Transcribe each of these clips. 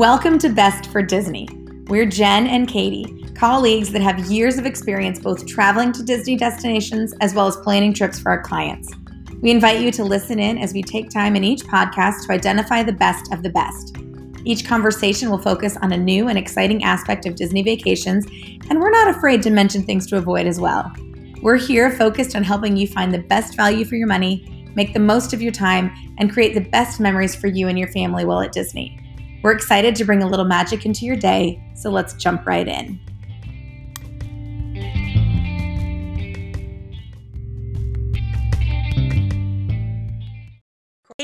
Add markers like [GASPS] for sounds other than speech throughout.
Welcome to Best for Disney. We're Jen and Katie, colleagues that have years of experience both traveling to Disney destinations as well as planning trips for our clients. We invite you to listen in as we take time in each podcast to identify the best of the best. Each conversation will focus on a new and exciting aspect of Disney vacations, and we're not afraid to mention things to avoid as well. We're here focused on helping you find the best value for your money, make the most of your time, and create the best memories for you and your family while at Disney. We're excited to bring a little magic into your day, so let's jump right in.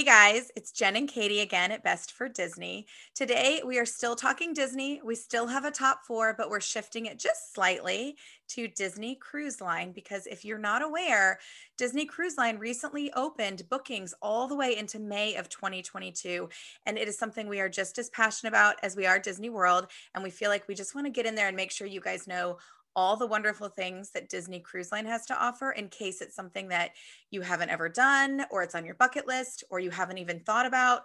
Guys, it's Jen and Katie again at Best for Disney. Today we are still talking Disney. We still have a top four, but we're shifting it just slightly to Disney Cruise Line because if you're not aware, Disney Cruise Line recently opened bookings all the way into May of 2022. And it is something we are just as passionate about as we are Disney World. And we feel like we just want to get in there and make sure you guys know all the wonderful things that Disney Cruise Line has to offer in case it's something that you haven't ever done or it's on your bucket list or you haven't even thought about.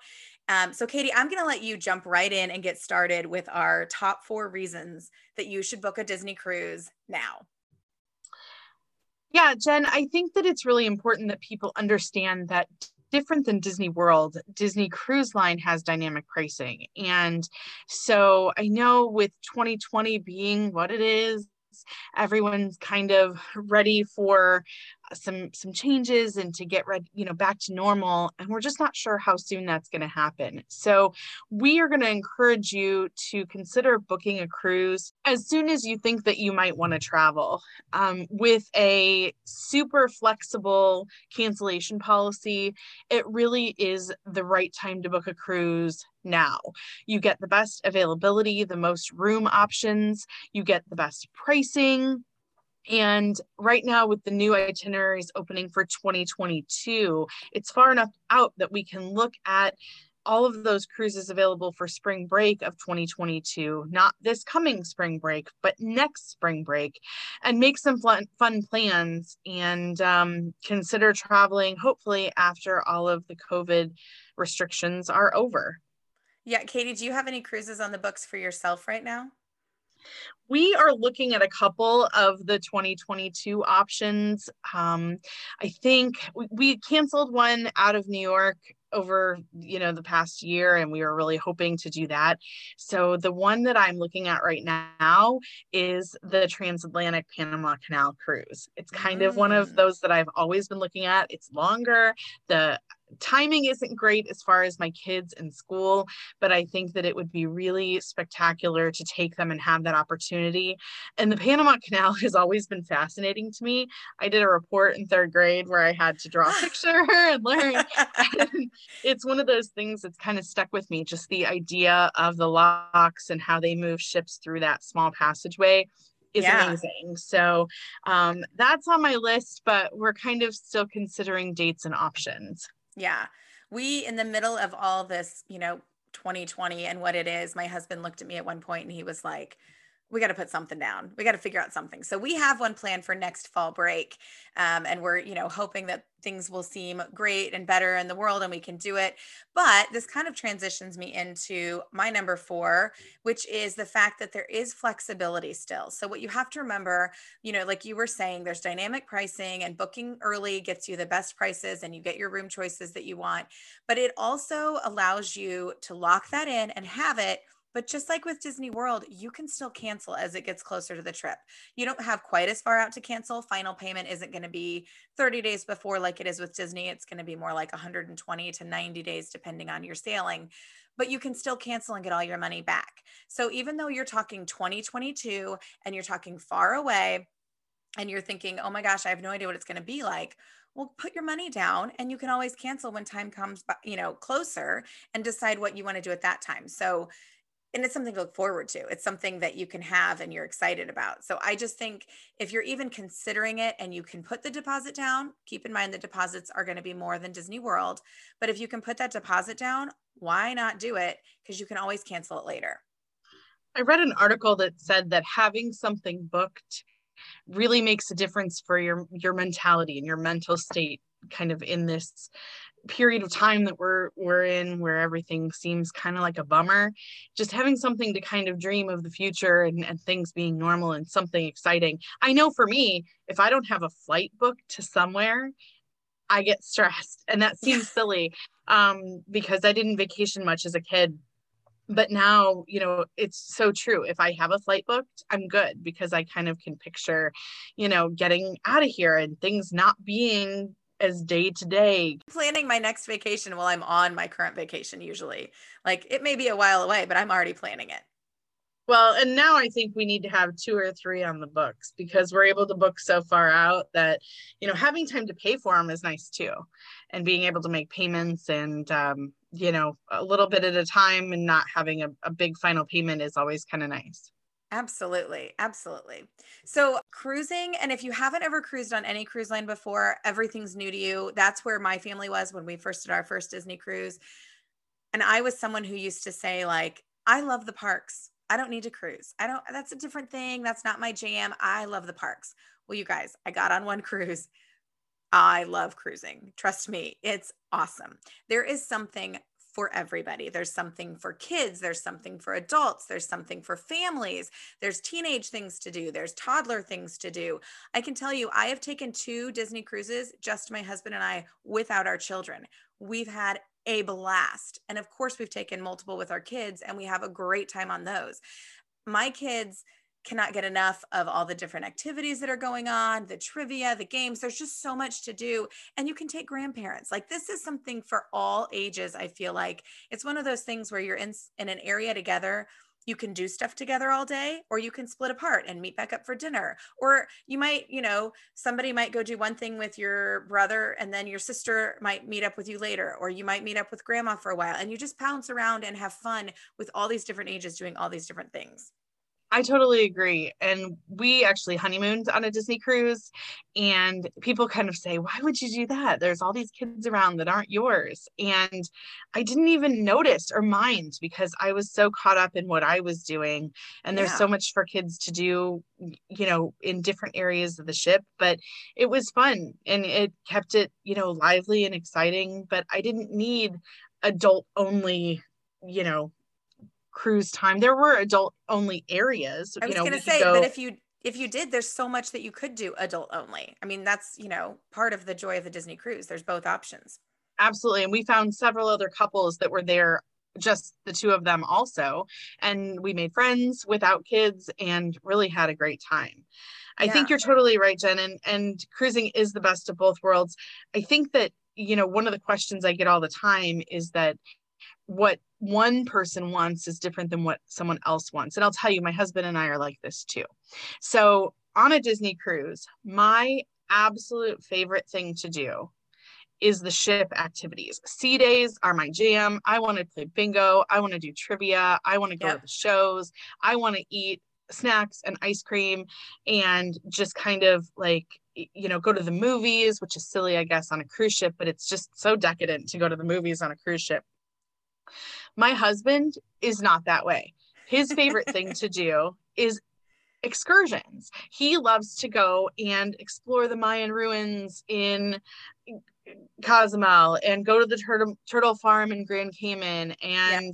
Um, so, Katie, I'm going to let you jump right in and get started with our top four reasons that you should book a Disney cruise now. Yeah, Jen, I think that it's really important that people understand that different than Disney World, Disney Cruise Line has dynamic pricing. And so I know with 2020 being what it is, everyone's kind of ready for some some changes and to get ready you know back to normal and we're just not sure how soon that's going to happen so we are going to encourage you to consider booking a cruise as soon as you think that you might want to travel um, with a super flexible cancellation policy it really is the right time to book a cruise now. You get the best availability, the most room options, you get the best pricing, and right now, with the new itineraries opening for 2022, it's far enough out that we can look at all of those cruises available for spring break of 2022, not this coming spring break, but next spring break, and make some fun, plans and um, consider traveling hopefully after all of the COVID restrictions are over. Yeah, Katie, do you have any cruises on the books for yourself right now? We are looking at a couple of the 2022 options. Um, I think we, we canceled one out of New York over you know the past year and we were really hoping to do that so the one that i'm looking at right now is the transatlantic panama canal cruise it's kind mm. of one of mm. those that i've always been looking at it's longer the timing isn't great as far as my kids in school, but I think that it would be really spectacular to take them and have that opportunity. And the Panama [LAUGHS] Canal has always been fascinating to me. I did a report in third grade where I had to draw a [LAUGHS] picture and learn. and it's one of those things that's kind of stuck with me, just the idea of the locks and how they move ships through that small passageway is yeah. amazing. So um, that's on my list, but we're kind of still considering dates and options. Yeah. We, in the middle of all this, you know, 2020 and what it is, my husband looked at me at one point and he was like, we got to put something down. We got to figure out something. So we have one plan for next fall break, um, and we're you know hoping that things will seem great and better in the world, and we can do it. But this kind of transitions me into my number four, which is the fact that there is flexibility still. So what you have to remember, you know, like you were saying, there's dynamic pricing, and booking early gets you the best prices, and you get your room choices that you want. But it also allows you to lock that in and have it but just like with Disney World, you can still cancel as it gets closer to the trip. You don't have quite as far out to cancel. Final payment isn't going to be 30 days before like it is with Disney. It's going to be more like 120 to 90 days, depending on your sailing. But you can still cancel and get all your money back. So even though you're talking 2022 and you're talking far away and you're thinking, oh my gosh, I have no idea what it's going to be like well put your money down and you can always cancel when time comes you know closer and decide what you want to do at that time so and it's something to look forward to. It's something that you can have and you're excited about. So I just think if you're even considering it and you can put the deposit down, keep in mind the deposits are going to be more than Disney World. But if you can put that deposit down, why not do it? Because you can always cancel it later. I read an article that said that having something booked really makes a difference for your your mentality and your mental state kind of in this period of time that we're we're in where everything seems kind of like a bummer just having something to kind of dream of the future and, and things being normal and something exciting. I know for me if i don't have a flight booked to somewhere i get stressed and that seems silly um, because i didn't vacation much as a kid. But now you know it's so true. If i have a flight booked i'm good because i kind of can picture you know getting out of here and things not being as day to day. Planning my next vacation while I'm on my current vacation, usually. Like it may be a while away, but I'm already planning it. Well, and now I think we need to have two or three on the books because we're able to book so far out that, you know, having time to pay for them is nice too. And being able to make payments and, um, you know, a little bit at a time and not having a, a big final payment is always kind of nice. Absolutely. Absolutely. So, cruising, and if you haven't ever cruised on any cruise line before, everything's new to you. That's where my family was when we first did our first Disney cruise. And I was someone who used to say, like, I love the parks. I don't need to cruise. I don't, that's a different thing. That's not my jam. I love the parks. Well, you guys, I got on one cruise. I love cruising. Trust me, it's awesome. There is something for everybody. There's something for kids, there's something for adults, there's something for families, there's teenage things to do, there's toddler things to do. I can tell you, I have taken two Disney cruises, just my husband and I, without our children. We've had a blast. And of course, we've taken multiple with our kids, and we have a great time on those. My kids, cannot get enough of all the different activities that are going on, the trivia, the games. There's just so much to do. And you can take grandparents. Like this is something for all ages, I feel like. It's one of those things where you're in in an area together you can do stuff together all day or you can split apart and meet back up for dinner or you might you know somebody might go do one thing with your brother and then your sister might meet up with you later or you might meet up with grandma for a while and you just pounce around and have fun with all these different ages doing all these different things I totally agree. And we actually honeymooned on a Disney cruise, and people kind of say, Why would you do that? There's all these kids around that aren't yours. And I didn't even notice or mind because I was so caught up in what I was doing. And there's yeah. so much for kids to do, you know, in different areas of the ship. But it was fun and it kept it, you know, lively and exciting. But I didn't need adult only you know cruise time. There were adult only areas. I was you know, going to say, go... but if you if you did, there's so much that you could do adult only. I mean, that's you know part of the joy of the Disney cruise. There's both options. Absolutely, and we found several other couples that were there just the two of them also and we made friends without kids and really had a great time i yeah. think you're totally right jen and, and cruising is the best of both worlds i think that you know one of the questions i get all the time is that what one person wants is different than what someone else wants. And I'll tell you, my husband and I are like this too. So on a Disney cruise, my absolute favorite thing to do is the ship activities. Sea days are my jam. I want to play bingo. I want to do trivia. I want to go to the shows. I want to eat snacks and ice cream and just kind of like you know go to the movies which is silly i guess on a cruise ship but it's just so decadent to go to the movies on a cruise ship my husband is not that way. His favorite thing to do is excursions. He loves to go and explore the Mayan ruins in Cozumel and go to the turtle, turtle farm in Grand Cayman and yeah.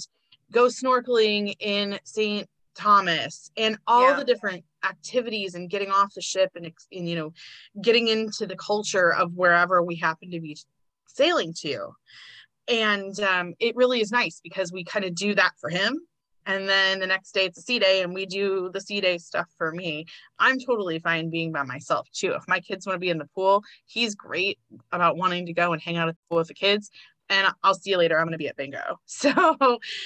go snorkeling in St. Thomas and all yeah. the different activities and getting off the ship and, and you know getting into the culture of wherever we happen to be sailing to and um, it really is nice because we kind of do that for him. And then the next day it's a sea day and we do the sea day stuff for me. I'm totally fine being by myself too. If my kids want to be in the pool he's great about wanting to go and hang out at the pool with the kids. And i'll see you later. I'm going to be at bingo. [LAUGHS] So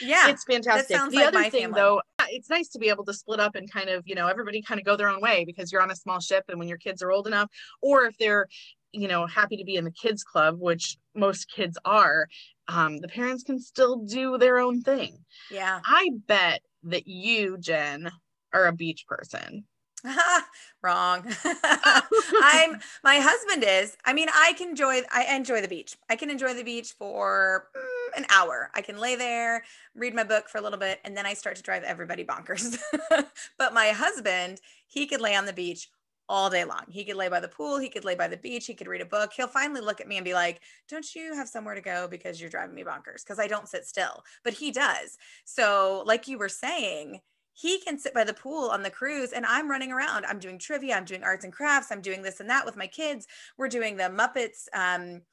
yeah it's fantastic. The like other thing family. though it's nice to be able to split up and kind of you know everybody kind of go their own way because you're on a small ship and when your kids are old enough or if they're you know happy to be in the kids club which most kids are um, the parents can still do their own thing. Yeah. I bet that you jen are a beach person. [LAUGHS] Wrong. [LAUGHS] I'm my husband is. I mean i can enjoy i enjoy the beach. I can enjoy the beach for mm, an hour. I can lay there read my book for a little bit and then i start to drive everybody bonkers. [LAUGHS] But my husband he could lay on the beach all day long. He could lay by the pool, he could lay by the beach, he could read a book. He'll finally look at me and be like, Don't you have somewhere to go because you're driving me bonkers? Because I don't sit still, but he does. So, like you were saying, he can sit by the pool on the cruise and I'm running around. I'm doing trivia, I'm doing arts and crafts, I'm doing this and that with my kids. We're doing the Muppets, um,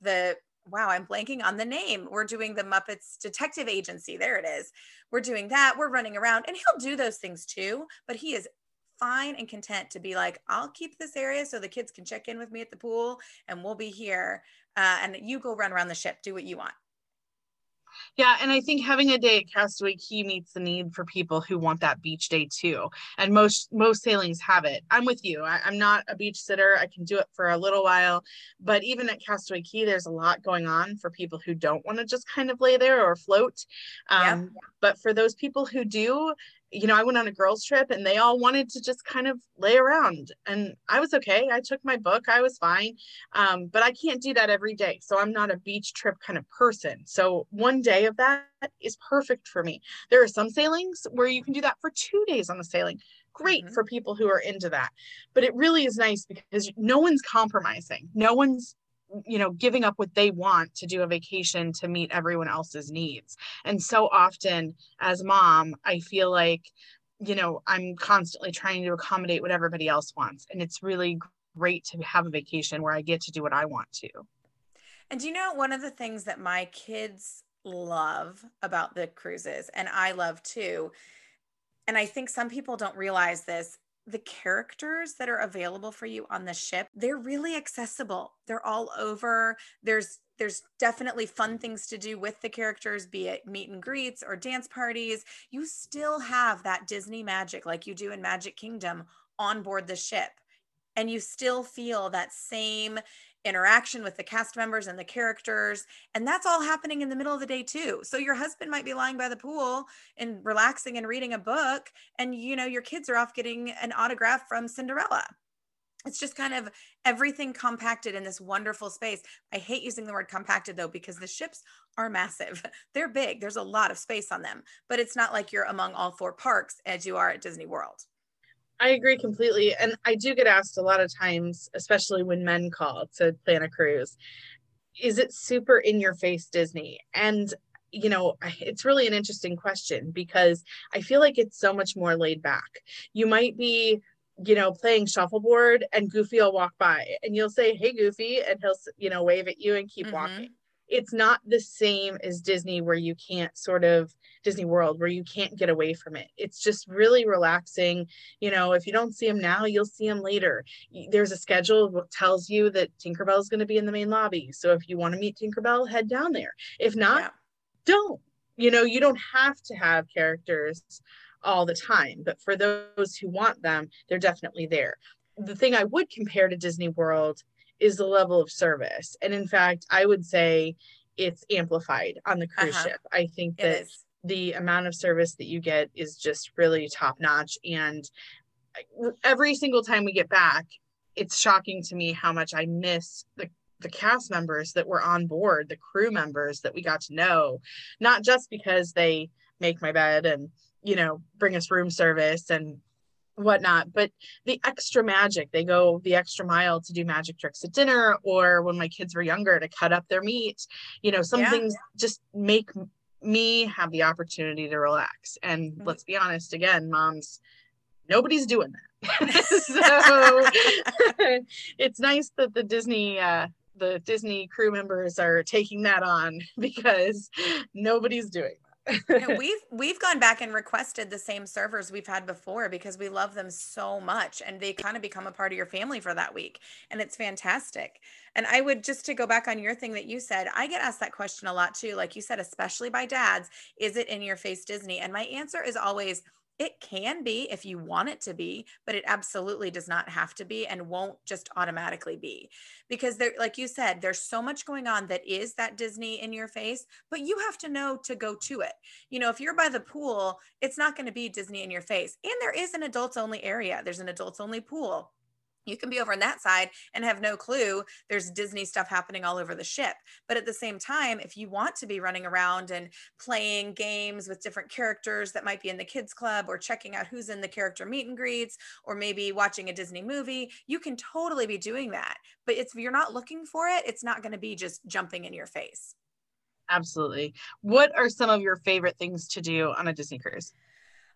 the wow, I'm blanking on the name. We're doing the Muppets Detective Agency. There it is. We're doing that. We're running around and he'll do those things too, but he is fine and content to be like, I'll keep this area so the kids can check in with me at the pool and we'll be here. Uh, and you go run around the ship, do what you want. Yeah, and I think having a day at Castaway Cay meets the need for people who want that beach day too. And most most sailings have it. I'm with you. I, am not a beach sitter. I can do it for a little while, but even at Castaway Cay, there's a lot going on for people who don't want to just kind of lay there or float. Um, yeah. But for those people who do, you know, I went on a girls' trip and they all wanted to just kind of lay around. And I was okay. I took my book, I was fine. Um, but I can't do that every day. So I'm not a beach trip kind of person. So one day of that is perfect for me. There are some sailings where you can do that for two days on the sailing. Great mm-hmm. for people who are into that. But it really is nice because no one's compromising. No one's you know giving up what they want to do a vacation to meet everyone else's needs. And so often as mom i feel like you know i'm constantly trying to accommodate what everybody else wants. And it's really great to have a vacation where i get to do what i want to. And do you know one of the things that my kids love about the cruises and i love too and i think some people don't realize this the characters that are available for you on the ship they're really accessible. They're all over. There's there's definitely fun things to do with the characters be it meet and greets or dance parties. You still have that disney magic like you do in magic kingdom on board the ship. And you still feel that same interaction with the cast members and the characters and that's all happening in the middle of the day too. So your husband might be lying by the pool and relaxing and reading a book and you know your kids are off getting an autograph from cinderella. It's just kind of everything compacted in this wonderful space. I hate using the word compacted though because the ships are massive. [LAUGHS] They're big. There's a lot of space on them but it's not like you're among all four parks as you are at disney world I agree completely. And I do get asked a lot of times, especially when men call to plan a cruise, is it super in your face Disney? And you know, it's really an interesting question because I feel like it's so much more laid back. You might be you know, playing shuffleboard and Goofy will walk by and you'll say, Hey, Goofy, and he'll, you know, wave at you and keep mm-hmm. walking it's not the same as Disney where you can't sort of Disney World where you can't get away from it. It's just really relaxing. You know, if you don't see them now, you'll see them later. There's a schedule that tells you that Tinkerbell is going to be in the main lobby. So if you want to meet Tinkerbell, head down there. If not, yeah. don't. You know, you don't have to have characters all the time, but for those who want them, they're definitely there. The thing I would compare to Disney World is the level of service. And in fact, I would say it's amplified on the cruise uh-huh. ship. I think that the amount of service that you get is just really top notch. And every single time we get back, it's shocking to me how much I miss the the cast members that were on board, the crew members that we got to know, not just because they make my bed and you know bring us room service and whatnot but the extra magic they go the extra mile to do magic tricks at dinner or when my kids were younger to cut up their meat you know some yeah. things just make me have the opportunity to relax and mm-hmm. let's be honest again moms nobody's doing that [LAUGHS] [LAUGHS] so [LAUGHS] it's nice that the disney uh the disney crew members are taking that on because nobody's doing [LAUGHS] we've we've gone back and requested the same servers we've had before because we love them so much and they kind of become a part of your family for that week and it's fantastic. And i would just to go back on your thing that you said i get asked that question a lot too like you said especially by dads is it in your face disney? And my answer is always it can be if you want it to be, but it absolutely does not have to be and won't just automatically be. Because there like you said, there's so much going on that is that Disney in your face, but you have to know to go to it. You know, if you're by the pool, it's not going to be Disney in your face. And there is an adults only area. There's an adults only pool you can be over on that side and have no clue there's Disney stuff happening all over the ship. But at the same time, if you want to be running around and playing games with different characters that might be in the kids club or checking out who's in the character meet and greets or maybe watching a Disney movie, you can totally be doing that. But if you're not looking for it, it's not going to be just jumping in your face. Absolutely. What are some of your favorite things to do on a Disney cruise?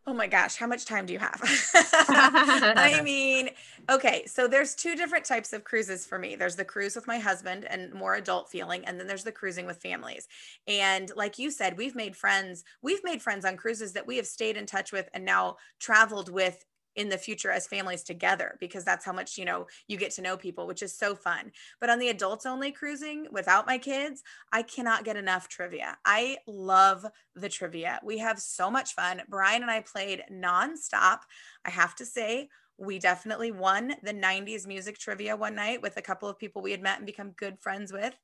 Oh my gosh, how much time do you have? [LAUGHS] I [LAUGHS] mean, okay, so there's two different types of cruises for me. There's the cruise with my husband and more adult feeling, and then there's the cruising with families. And like you said, we've made friends. We've made friends on cruises that we have stayed in touch with and now traveled with in the future as families together because that's how much you know you get to know people which is so fun. But on the adults only cruising without my kids i cannot get enough trivia. I love the trivia. We have so much fun. Brian and i played nonstop. I have to say we definitely won the 90s music trivia one night with a couple of people we had met and become good friends with.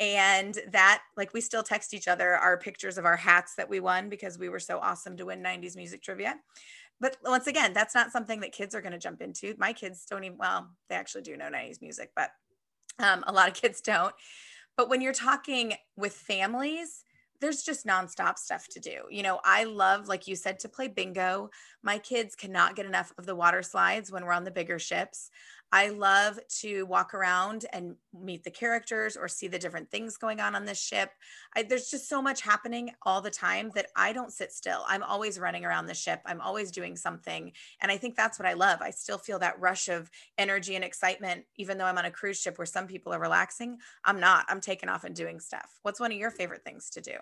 And that like we still text each other our pictures of our hats that we won because we were so awesome to win 90s music trivia but once again, that's not something that kids are going to jump into. My kids don't even, well, they actually do know 90s music, but um, a lot of [LAUGHS] kids don't. But when you're talking with families, there's just nonstop stuff to do. You know, I love, like you said, to play bingo. My kids cannot get enough of the water slides when we're on the bigger ships. I love to walk around and meet the characters or see the different things going on on this ship. I, there's just so much happening all the time that I don't sit still. I'm always running around the ship. I'm always doing something. And I think that's what I love. I still feel that rush of energy and excitement, even though I'm on a cruise ship where some people are relaxing. I'm not. I'm taking off and doing stuff. What's one of your favorite things to do?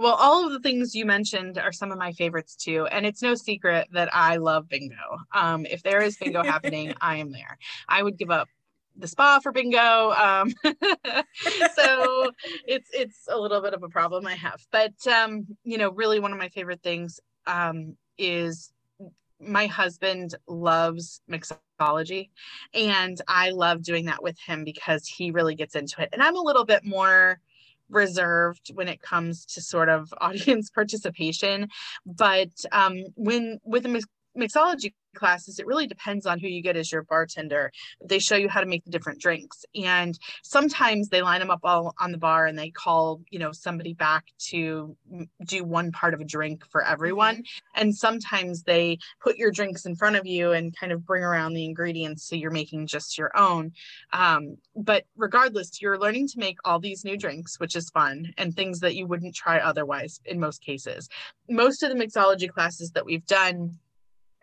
Well, all of the things you mentioned are some of my favorites too. And it's no secret that I love bingo. Um, if there is bingo happening, [LAUGHS] I am there. I would give up the spa for bingo. Um, [LAUGHS] so it's it's a little bit of a problem I have. But um, you know, really one of my favorite things um, is my husband loves mixology and I love doing that with him because he really gets into it. And I'm a little bit more reserved when it comes to sort of [LAUGHS] audience participation. But um, when with a mixology classes, it really depends on who you get as your bartender. They show you how to make the different drinks. And sometimes they line them up all on the bar and they call, you know, somebody back to do one part of a drink for everyone. Mm-hmm. And sometimes they put your drinks in front of you and kind of bring around the ingredients so you're making just your own. Um, but regardless, you're learning to make all these new drinks, which is fun and things that you wouldn't try otherwise in most cases. Most of the mixology classes that we've done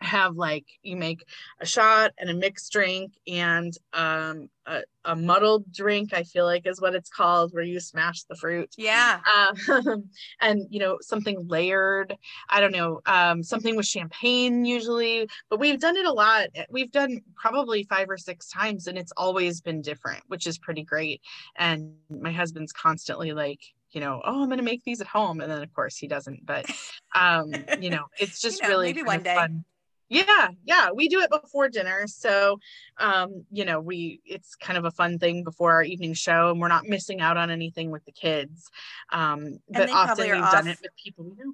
have like you make a shot and a mixed drink and um, a, a, muddled drink i feel like is what it's called where you smash the fruit yeah um, [LAUGHS] and you know something layered i don't know um, something with champagne usually but we've done it a lot we've done probably five or six times and it's always been different which is pretty great and my husband's constantly like you know, oh, I'm going to make these at home. And then of course he doesn't, but, um, you know, it's [LAUGHS] just you know, really maybe one day. Fun yeah yeah we do it before dinner so um you know we it's kind of a fun thing before our evening show and we're not missing out on anything with the kids um but often we've off. done it with people we know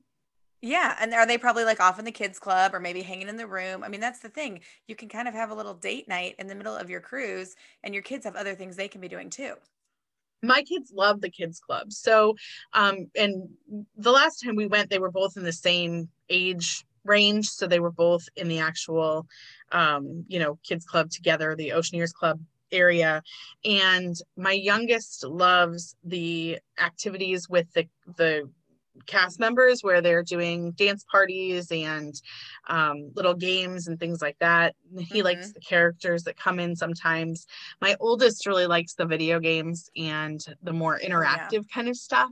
yeah and are they probably like off in the kids club or maybe hanging in the room i mean that's the thing you can kind of have a little date night in the middle of your cruise and your kids have other things they can be doing too my kids love the kids club so um and the last time we went they were both in the same age range. So they were both in the actual, um, you know, kids club together, the Oceaneers Club area. And my youngest loves the activities with the the cast members where they're doing dance parties and um, little games and things like that. He mm-hmm. likes the characters that come in sometimes. My oldest really likes the video games and the more interactive yeah. kind of stuff.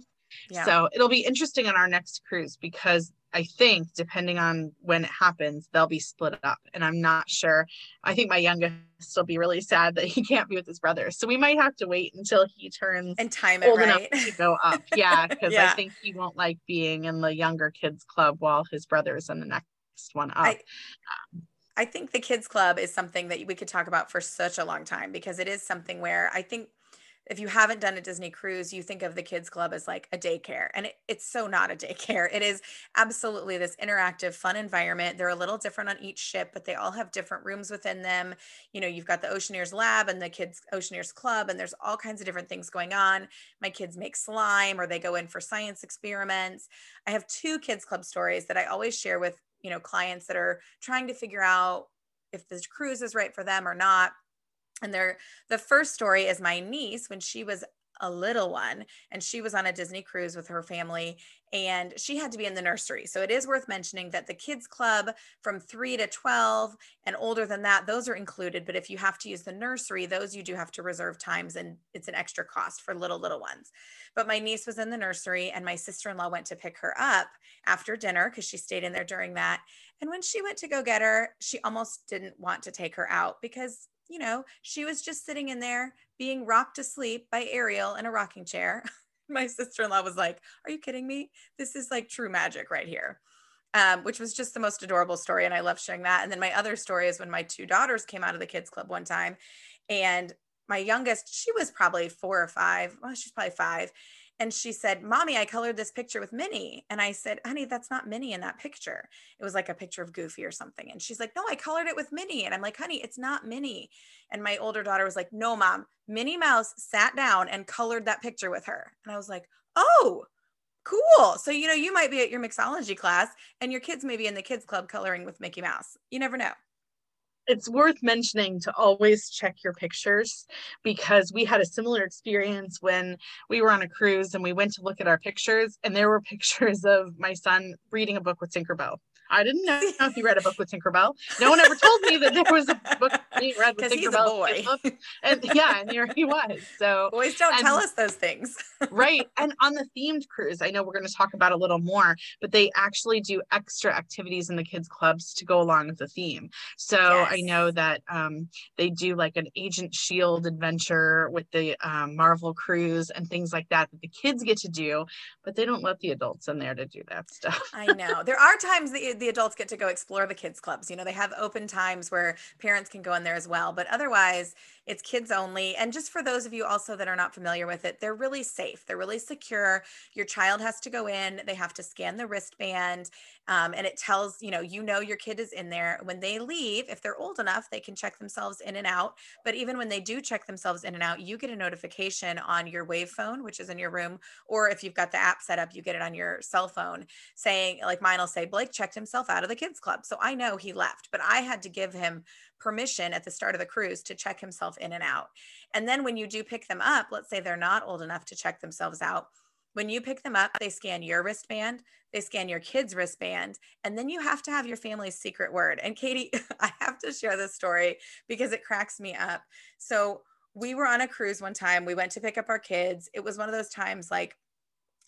Yeah. So it'll be interesting on our next cruise because I think depending on when it happens, they'll be split up. And I'm not sure. I think my youngest will be really sad that [LAUGHS] he can't be with his brother. So we might have to wait until he turns and time it right. enough to go up. [LAUGHS] Yeah, because yeah. I think he won't like being in the younger kids club while his brother's in the next one up. I, um, I think the kids club is something that we could talk about for such a long time because it is something where I think if you haven't done a Disney cruise, you think of the kids club as like a daycare. And it, it's so not a daycare. It is absolutely this interactive, fun environment. They're a little different on each ship, but they all have different rooms within them. You know, you've got the Oceaneers Lab and the kids Oceaneers Club, and there's all kinds of different things going on. My kids make slime or they go in for science experiments. I have two kids club stories that I always share with, you know, clients that are trying to figure out if this cruise is right for them or not and there the first story is my niece when she was a little one and she was on a Disney cruise with her family and she had to be in the nursery. So it is worth mentioning that the kids club from 3 to 12 and older than that those are included but if you have to use the nursery those you do have to reserve times and it's an extra cost for little little ones. But my niece was in the nursery and my sister-in-law went to pick her up after dinner cuz she stayed in there during that. And when she went to go get her, she almost didn't want to take her out because you know, she was just sitting in there being rocked to sleep by Ariel in a rocking chair. [LAUGHS] My sister in law was like, Are you kidding me? This is like true magic right here. Um, which was just the most adorable story. And I love sharing that. And then my other story is when my two daughters came out of the kids club one time. And my youngest, she was probably four or five. Well, she's probably five and she said, Mommy, I colored this picture with Minnie. And I said, Honey, that's not Minnie in that picture. It was like a picture of Goofy or something. And she's like, No, I colored it with Minnie. And I'm like, Honey, it's not Minnie. And my older daughter was like, No, Mom, Minnie Mouse sat down and colored that picture with her. And I was like, Oh, cool. So, you know, you might be at your mixology class and your kids may be in the kids club coloring with Mickey Mouse. You never know it's worth mentioning to always check your pictures because we had a similar experience when we were on a cruise and we went to look at our pictures and there were [LAUGHS] pictures of my son reading a book with Tinkerbell. I didn't know if he read a book with Tinkerbell. No one ever told me that there was a book being read with [LAUGHS] Tinkerbell. He's a boy. And [LAUGHS] yeah, and here he was. So boys don't and, tell us those things. [LAUGHS] right. And on the themed cruise, I know we're going to talk about a little more, but they actually do extra activities in the kids clubs to go along with the theme. So yes. I know that um, they do like an Agent Shield adventure with the um, Marvel cruise and things like that that the kids get to do, but they don't let the adults in there to do that stuff. I know. There are times that the adults get to go explore the kids clubs. You know, they have open times where parents can go in there as well, but otherwise it's kids only. And just for those of you also that are not familiar with it, they're really safe. They're really secure. Your child has to go in, they have to scan the wristband, um, and it tells, you know, you know your kid is in there. When they leave, if they're old enough, they can check themselves in and out. But even when they do check themselves in and out, you get a notification on your wave phone, which is in your room, or if you've got the app set up, you get it on your cell phone saying, like mine will say, Blake checked himself out of the kids club. So I know he left, but I had to give him permission at the start of the cruise to check himself in and out. And then when you do pick them up, let's say they're not old enough to check themselves out. When you pick them up, they scan your wristband, they scan your kid's wristband, and then you have to have your family's secret word. And Katie, [LAUGHS] I have to share this story because it cracks me up. So we were on a cruise one time. We went to pick up our kids. It was one of those times like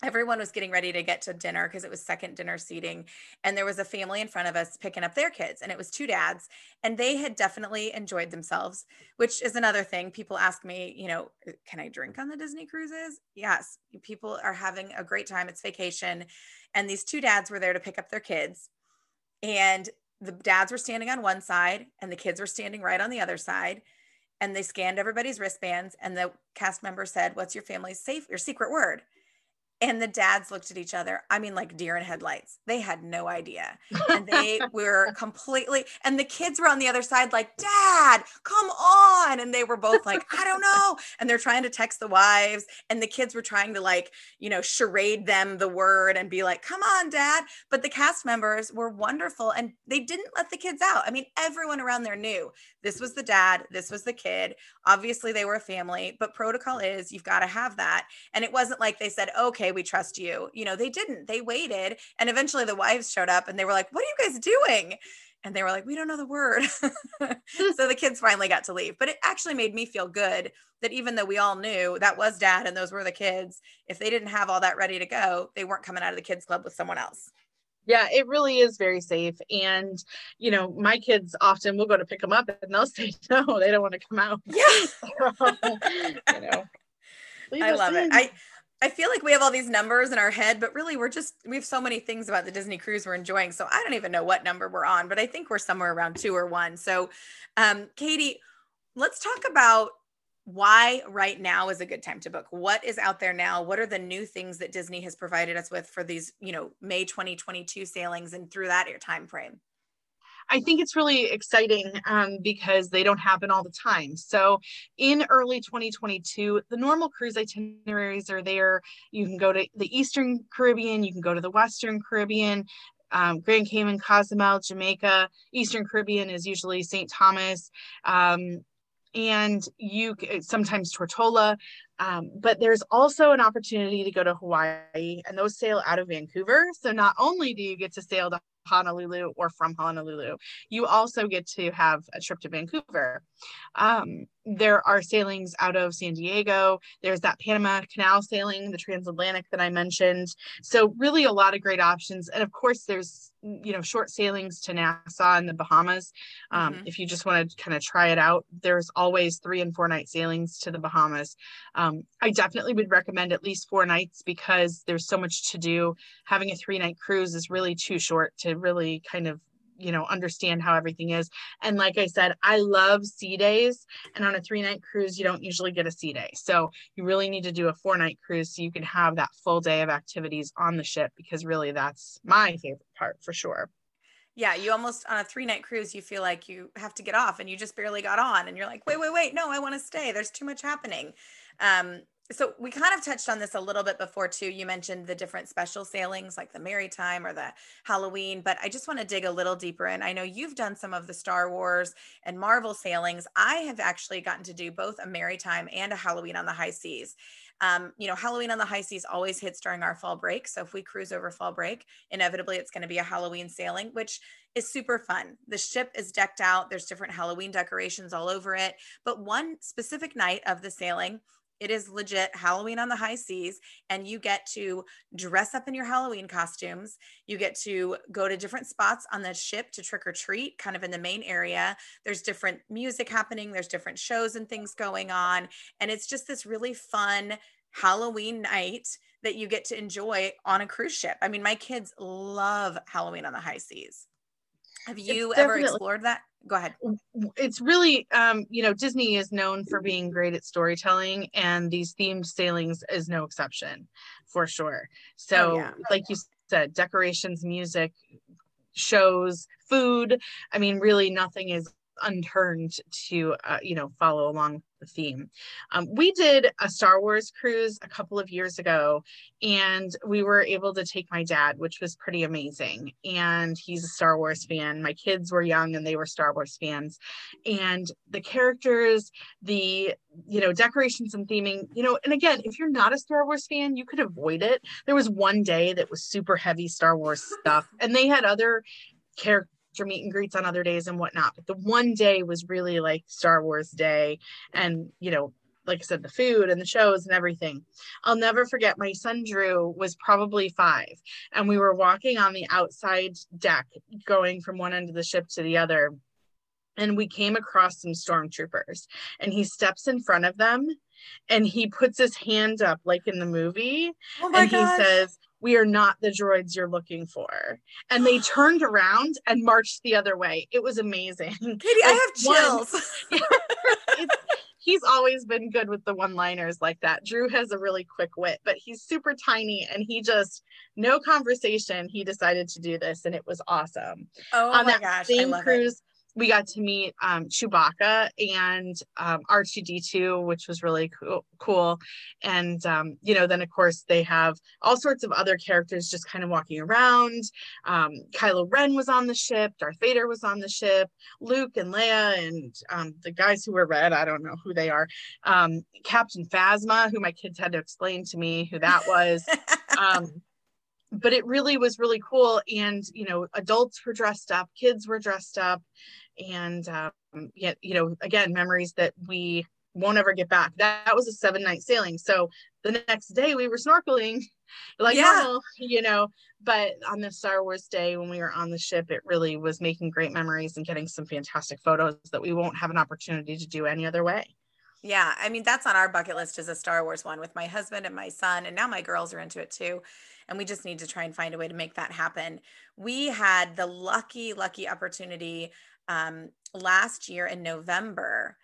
everyone was getting ready to get to dinner because it was second dinner seating and there was a family in front of us picking up their kids and it was two dads and they had definitely enjoyed themselves which is another thing. People ask me you know uh, can i drink on the disney cruises? Yes people are having a great time it's vacation and these two dads were there to pick up their kids and the dads were standing on one side and the kids were standing right on the other side and they scanned everybody's wristbands and the cast member said what's your family's safe your secret word and the dads looked at each other. I mean, like deer in headlights. They had no idea. And they [LAUGHS] were completely, and the kids were on the other side, like, Dad, come on. And they were both like, I don't know. And they're trying to text the wives. And the kids were trying to, like, you know, charade them the word and be like, come on, Dad. But the cast members were wonderful and they didn't let the kids out. I mean, everyone around there knew this was the dad, this was the kid. Obviously, they were a family, but protocol is you've got to have that. And it wasn't like they said, okay, we trust you. You know, they didn't. They waited. And eventually the wives showed up and they were like, what are you guys doing? And they were like, we don't know the word. [LAUGHS] so the kids finally got to leave. But it actually made me feel good that even though we all knew that was dad and those were the kids, if they didn't have all that ready to go, they weren't coming out of the kids club with someone else. Yeah, it really is very safe. And, you know, my kids often will go to pick them up and they'll [LAUGHS] say, no, they don't want to come out. Yeah. [LAUGHS] you know, I love in. it. I, I feel like we have all these numbers in our head, but really we're just, we have so many things about the Disney cruise we're enjoying. So I don't even know what number we're on, but I think we're somewhere around two or one. So, um, Katie, let's talk about why right now is a good time to book what is out there now what are the new things that disney has provided us with for these you know may 2022 sailings and through that time frame I think it's really exciting um, because they don't happen all the time. So, in early 2022, the normal cruise itineraries are there. You can go to the Eastern Caribbean, you can go to the Western Caribbean, um, Grand Cayman, Cozumel, Jamaica. Eastern Caribbean is usually St. Thomas. Um, and you sometimes Tortola. Um, but there's also an opportunity to go to Hawaii, and those sail out of Vancouver. So not only do you get to sail to Honolulu or from Honolulu. You also get to have a trip to Vancouver. Um, there are sailings out of San Diego. There's that Panama Canal sailing, the transatlantic that I mentioned. So really a lot of great options. And of course, there's you know short sailings to Nassau and the Bahamas. Um, mm-hmm. If you just want to kind of try it out, there's always three and four night sailings to the Bahamas. Um, I definitely would recommend at least four nights because there's so much to do. Having a three night cruise is really too short to really kind of you know understand how everything is. And like i said i love sea days and on a three night cruise you don't usually get a sea day. So you really need to do a four night cruise so you can have that full day of activities on the ship because really that's my favorite part for sure. Yeah you almost on a three night cruise you feel like you have to get off and you just barely got on and you're like wait wait wait no i want to stay. There's too much happening. Um, so we kind of touched on this a little bit before too you mentioned the different special sailings like the Merrytime or the halloween but i just want to dig a little deeper in i know you've done some of the star wars and marvel sailings i have actually gotten to do both a Merrytime and a halloween on the high seas um, you know, Halloween on the high seas always hits during our fall break. So if we cruise over fall break, inevitably it's going to be a Halloween sailing, which is super fun. The ship is decked out, there's different Halloween decorations all over it. But one specific night of the sailing, it is legit Halloween on the high seas, and you get to dress up in your Halloween costumes. You get to go to different spots on the ship to trick or treat, kind of in the main area. There's different music happening, there's different shows and things going on. And it's just this really fun Halloween night that you get to enjoy on a cruise ship. I mean, my kids love Halloween on the high seas. Have you ever explored that? Go ahead. It's really, um, you know, Disney is known for being great at storytelling, and these themed sailings is no exception, for sure. So, oh, yeah. like you said, decorations, music, shows, food. I mean, really, nothing is unturned to, uh, you know, follow along the theme. Um, we did a Star Wars cruise a couple of years ago, and we were able to take my dad, which was pretty amazing. And he's a Star Wars fan. My kids were young and they were Star Wars fans. And the characters, the you know decorations and theming you know and again if you're not a star wars fan you could avoid it there was one day that was super heavy star wars stuff and they had other character meet and greets on other days and whatnot. But the one day was really like Star Wars Day, and you know, like I said, the food and the shows and everything. I'll never forget my son Drew was probably five, and we were walking on the outside deck, going from one end of the ship to the other. And we came across some stormtroopers, and he steps in front of them and he puts his hand up like in the movie oh and gosh. he says we are not the droids you're looking for. And they [GASPS] turned around and marched the other way. It was amazing. [LAUGHS] Katie, like, I have chills. [LAUGHS] One, he's always been good with the one liners like that. Drew has a really quick wit, but he's super tiny and he just, no conversation, he decided to do this and it was awesome. Oh On my that gosh. Same cruise. It we got to meet um, Chewbacca and um, R2D2, which was really cool. cool. And, um, you know, then of course they have all sorts of other characters just kind of walking around. Um, Kylo Ren was on the ship, Darth Vader was on the ship, Luke and Leia, and um, the guys who were red, I don't know who they are. Um, Captain Phasma, who my kids had to explain to me who that was. [LAUGHS] but it really was really cool and you know adults were dressed up kids were dressed up and um, yet you know again memories that we won't ever get back. That, that was a seven night sailing. So the next day we were snorkeling [LAUGHS] like yeah. normal you know but on the star wars day when we were on the ship it really was making great memories and getting some fantastic photos that we won't have an opportunity to do any other way. Yeah i mean that's on our bucket list as a star wars one with my husband and my son and now my girls are into it too and we just need to try and find a way to make that happen. We had the lucky lucky opportunity um, last year in November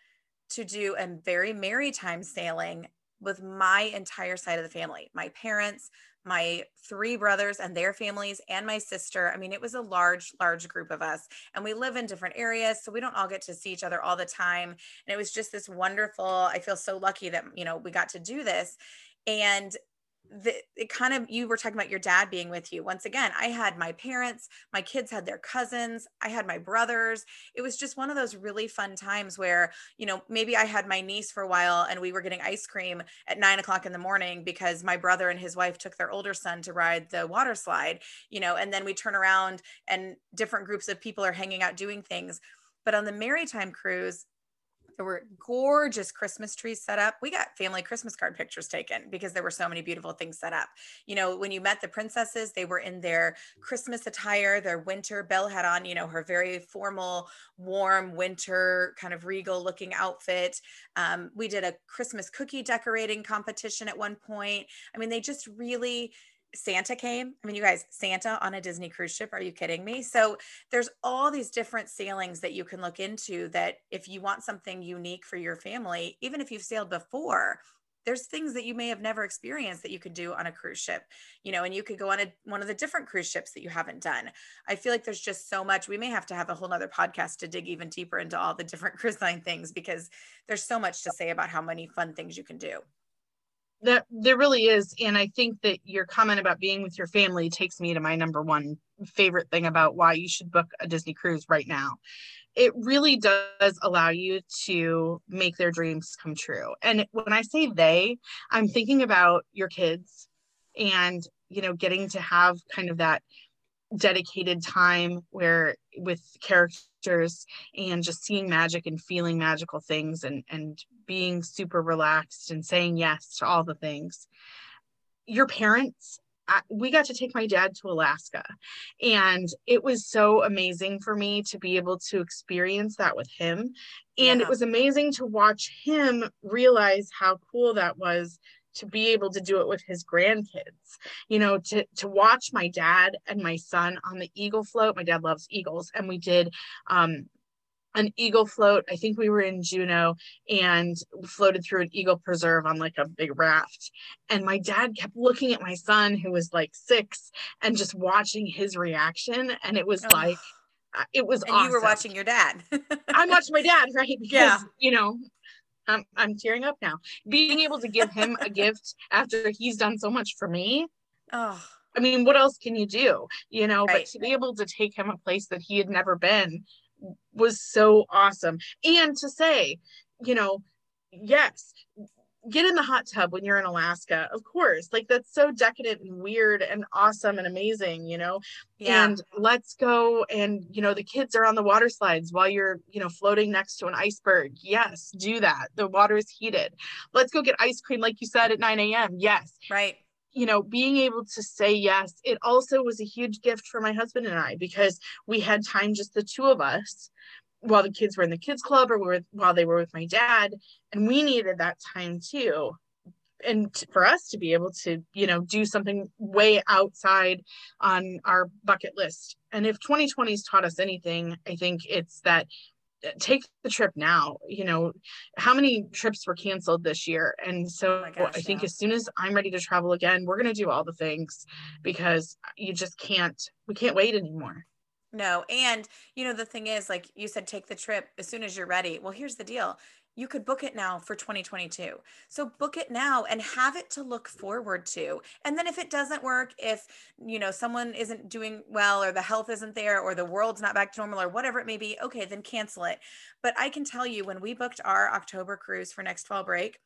to do a very Merrytime sailing with my entire side of the family my parents my three brothers and their families and my sister. I mean it was a large large group of us. And we live in different areas so we don't all get to see each other all the time. And it was just this wonderful i feel so lucky that you know we got to do this. And the, it kind of you were talking about your dad being with you. Once again i had my parents my kids had their cousins i had my brothers. It was just one of those really fun times where you know maybe i had my niece for a while and we were getting ice cream at nine o'clock in the morning because my brother and his wife took their older son to ride the water slide you know and then we turn around and different groups of people are hanging out doing things. But on the Merrytime cruise there were gorgeous Christmas trees set up. We got family Christmas card pictures taken because there were so many beautiful things set up. You know, when you met the princesses, they were in their Christmas attire, their winter. Belle had on, you know, her very formal, warm winter kind of regal looking outfit. Um, we did a Christmas cookie decorating competition at one point. I mean, they just really Santa came. I mean, you guys, Santa on a Disney cruise ship. Are you kidding me? So there's all these different sailings that you can look into that if you want something unique for your family, even if you've sailed before, there's things that you may have never experienced that you could do on a cruise ship, you know, and you could go on a, one of the different cruise ships that you haven't done. I feel like there's just so much. We may have to have a whole nother podcast to dig even deeper into all the different [LAUGHS] cruise line things because there's so much to say about how many fun things you can do that there really is and i think that your comment about being with your family takes me to my number one favorite thing about why you should book a disney cruise right now. It really does allow you to make their dreams come true. And when i say they i'm thinking about your kids and you know getting to have kind of that dedicated time where with characters and just seeing magic and feeling magical things and and being super relaxed and saying yes to all the things your parents I, we got to take my dad to Alaska and it was so amazing for me to be able to experience that with him and yeah. it was amazing to watch him realize how cool that was to be able to do it with his grandkids. You know to to watch my dad and my son on the eagle float. My dad loves eagles and we did um an eagle float. I think we were in juneau and floated through an eagle preserve on like a big raft. And my dad kept looking at my son who was like six and just watching his reaction. And it was oh. like uh, it was and awesome. you were watching your dad. I'm watching my dad right? [LAUGHS] Because yeah. you know I'm, I'm tearing up now. Being able to give him a gift [LAUGHS] after he's done so much for me. Oh. I mean, what else can you do? You know, right. but to be able to take him a place that he had never been was so awesome. And to say, you know, yes, get in the hot tub when you're in Alaska. Of course. Like that's so decadent and weird and awesome and amazing, you know. Yeah. And let's go and you know the kids are on the water slides while you're, you know, floating next to an iceberg. Yes, do that. The water is heated. Let's go get ice cream like you said at 9 a.m. Yes. Right. You know, being able to say yes, it also was a huge gift for my husband and I because we had time just the two of us while the kids were in the kids club or were, while they were with my dad and we needed that time too. And t- for us to be able to you know do something way outside on our bucket list. And if 2020 has taught us anything i think it's that uh, take the trip now you know how many trips were canceled this year? And so oh gosh, i think yeah. as soon as i'm ready to travel again we're going to do all the things because you just can't we can't wait anymore no. And, you know, the thing is, like you said, take the trip as soon as you're ready. Well, here's the deal you could book it now for 2022. So book it now and have it to look forward to. And then if it doesn't work, if, you know, someone isn't doing well or the health isn't there or the world's not back to normal or whatever it may be, okay, then cancel it. But I can tell you when we booked our October cruise for next fall break,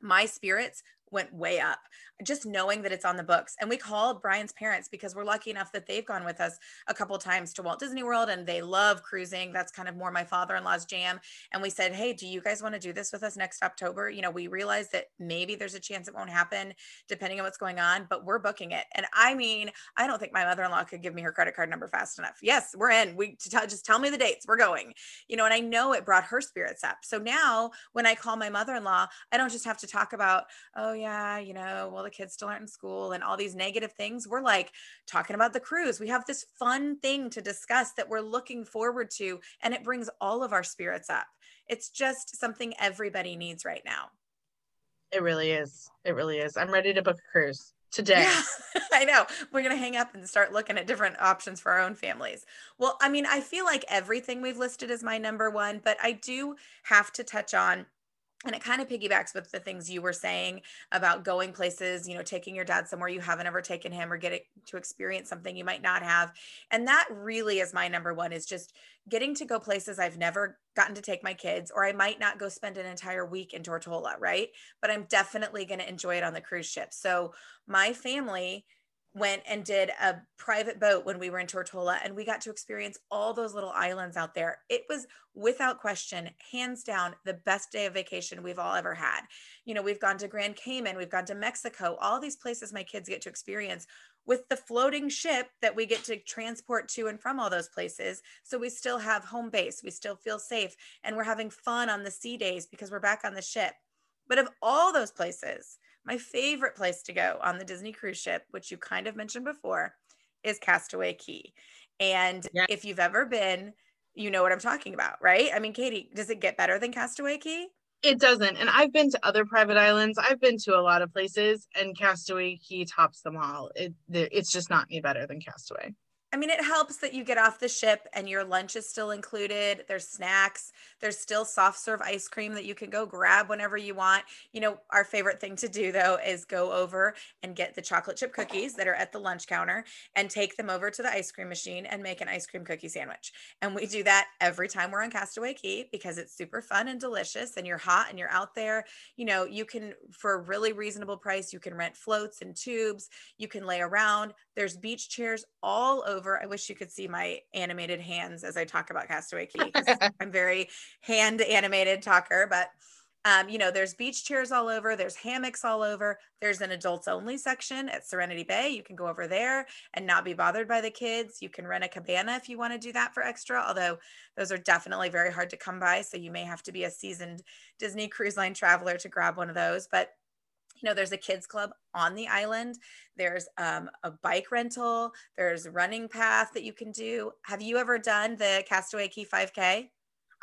my spirits went way up just knowing that it's on the books. And we called brian's parents because we're lucky enough that they've gone with us a couple times to walt disney world and they love cruising. That's kind of more my father-in-law's jam. And we said hey do you guys want to do this with us next october? You know we realize that maybe there's a chance it won't happen depending on what's going on but we're booking it. And i mean i don't think my mother-in-law could give me her credit card number fast enough. Yes we're in. We tell, just tell me the dates. We're going. You know and i know it brought her spirits up. So now when i call my mother-in-law i don't just have to talk about oh yeah, you know, well, the kids still aren't in school and all these negative things. We're like talking about the cruise. We have this fun thing to discuss that we're looking forward to, and it brings all of our spirits up. It's just something everybody needs right now. It really is. It really is. I'm ready to book a cruise today. Yeah, [LAUGHS] I know. We're going to hang up and start looking at different options for our own families. Well, I mean, I feel like everything we've listed is my number one, but I do have to touch on and it kind of piggybacks with the things you were saying about going places you know taking your dad somewhere you haven't ever taken him or getting to experience something you might not have. And that really is my number one is just getting to go places i've never gotten to take my kids or i might not go spend an entire week in tortola right? But i'm definitely going to enjoy it on the cruise ship. So my family went and did a private boat when we were in Tortola and we got to experience all those little islands out there. It was without question, hands down, the best day of vacation we've all ever had. You know, we've gone to Grand Cayman, we've gone to Mexico, all these places my kids get to experience with the floating ship that we get to transport to and from all those places. So we still have home base, we still feel safe, and we're having fun on the sea days because we're back on the ship. But of all those places, my favorite place to go on the Disney cruise ship, which you kind of mentioned before, is Castaway Cay. And yeah. if you've ever been, you know what I'm talking about, right? I mean, Katie, does it get better than Castaway Cay? It doesn't. And I've been to other private islands. I've been to a lot of places, and Castaway Cay tops them all. It, it's just not any better than Castaway. I mean, it helps that you get off the ship and your lunch is still included. There's snacks. There's still soft serve ice cream that you can go grab whenever you want. You know, our favorite thing to do though is go over and get the chocolate chip cookies that are at the lunch counter and take them over to the ice cream machine and make an ice cream cookie sandwich. And we do that every time we're on Castaway Cay because it's super fun and delicious and you're hot and you're out there. You know, you can, for a really reasonable price, you can rent floats and tubes. You can lay around. There's beach chairs all over. I wish you could see my animated hands as I talk about Castaway Cay [LAUGHS] I'm very hand animated talker, but um, you know, there's beach chairs all over, there's hammocks all over, there's an adults only section at Serenity Bay. You can go over there and not be bothered by the kids. You can rent a cabana if you want to do that for extra, although those are definitely very hard to come by. So you may have to be a seasoned Disney Cruise Line traveler to grab one of those. But you know there's a kids club on the island there's um, a bike rental there's running path that you can do have you ever done the castaway cay 5k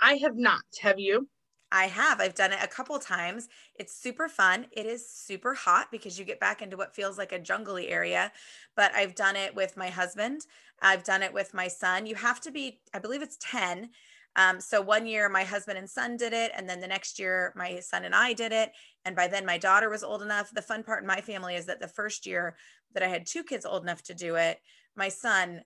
i have not have you I have. I've done it a couple times. It's super fun. It is super hot because you get back into what feels like a jungly area. But I've done it with my husband. I've done it with my son. You have to be, I believe it's 10 um, so one year my husband and son did it, and then the next year my son and I did it. And by then my daughter was old enough. The fun part in my family is that the first year that I had two kids old enough to do it, my son,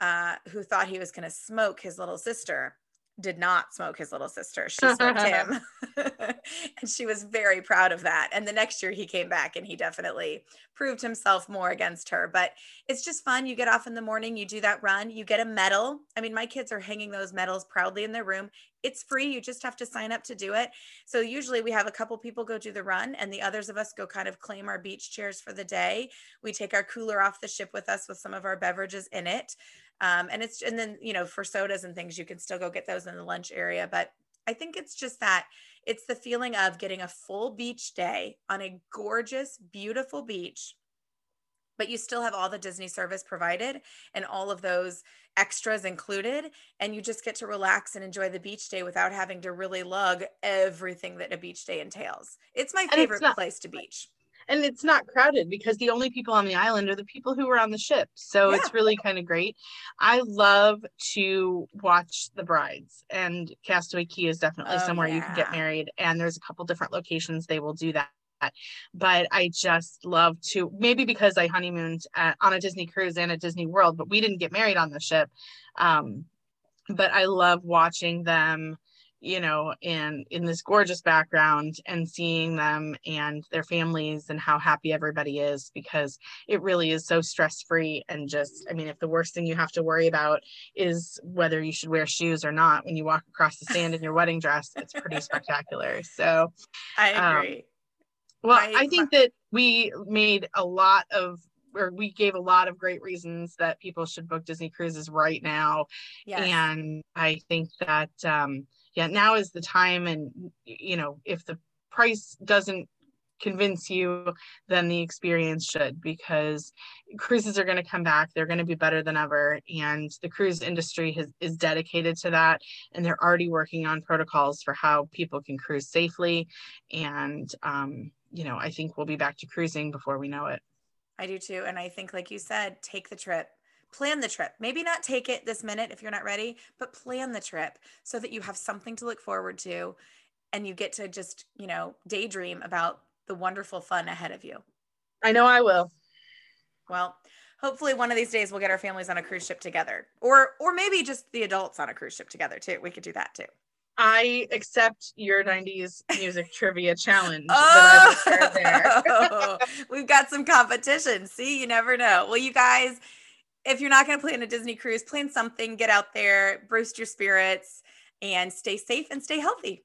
uh, who thought he was going to smoke his little sister, did not smoke his little sister. She smoked [LAUGHS] him. [LAUGHS] and she was very proud of that. And the next year he came back and he definitely proved himself more against her. But it's just fun. You get off in the morning, you do that run, you get a medal. I mean, my kids are hanging those medals proudly in their room. It's free. You just have to sign up to do it. So usually we have a couple people go do the run and the others of us go kind of claim our beach chairs for the day. We take our cooler off the ship with us with some of our beverages in it. Um, and it's and then you know for sodas and things you can still go get those in the lunch area but i think it's just that it's the feeling of getting a full beach day on a gorgeous beautiful beach but you still have all the disney service provided and all of those extras included and you just get to relax and enjoy the beach day without having to really lug everything that a beach day entails. It's my favorite not, place to beach and it's not crowded because the only people on the island are the people who were on the ship so yeah. it's really kind of great i love to watch the brides and castaway Cay is definitely oh, somewhere yeah. you can get married and there's a couple different locations they will do that but I just love to maybe because I honeymooned at, on a Disney cruise and a Disney World, but we didn't get married on the ship. Um, but I love watching them you know, and in this gorgeous background and seeing them and their families and how happy everybody is because it really is so stress free. And just, I mean, if the worst thing you have to worry about is whether you should wear shoes or not when you walk across the sand in your wedding dress, it's pretty [LAUGHS] spectacular. So I um, agree. Um, well, my, I think that we made a lot of or we gave a lot of great reasons that people should book Disney cruises right now. Yes. And I think that um yeah, now is the time. And, you know, if the price doesn't convince you then the experience should because cruises are going to come back they're going to be better than ever and the cruise industry has, is dedicated to that and they're already working on protocols for how people can cruise safely and um, you know i think we'll be back to cruising before we know it i do too and i think like you said take the trip plan the trip. Maybe not take it this minute if you're not ready, but plan the trip so that you have something to look forward to and you get to just, you know, daydream about the wonderful fun ahead of you. I know I will. Well, hopefully one of these days we'll get our families on a cruise ship together or or maybe just the adults on a cruise ship together too. We could do that too. I accept your 90s music [LAUGHS] trivia challenge oh, [LAUGHS] we've got some competition. See, you never know. Well, you guys, if you're not going to plan a Disney cruise, plan something, get out there, boost your spirits, and stay safe and stay healthy.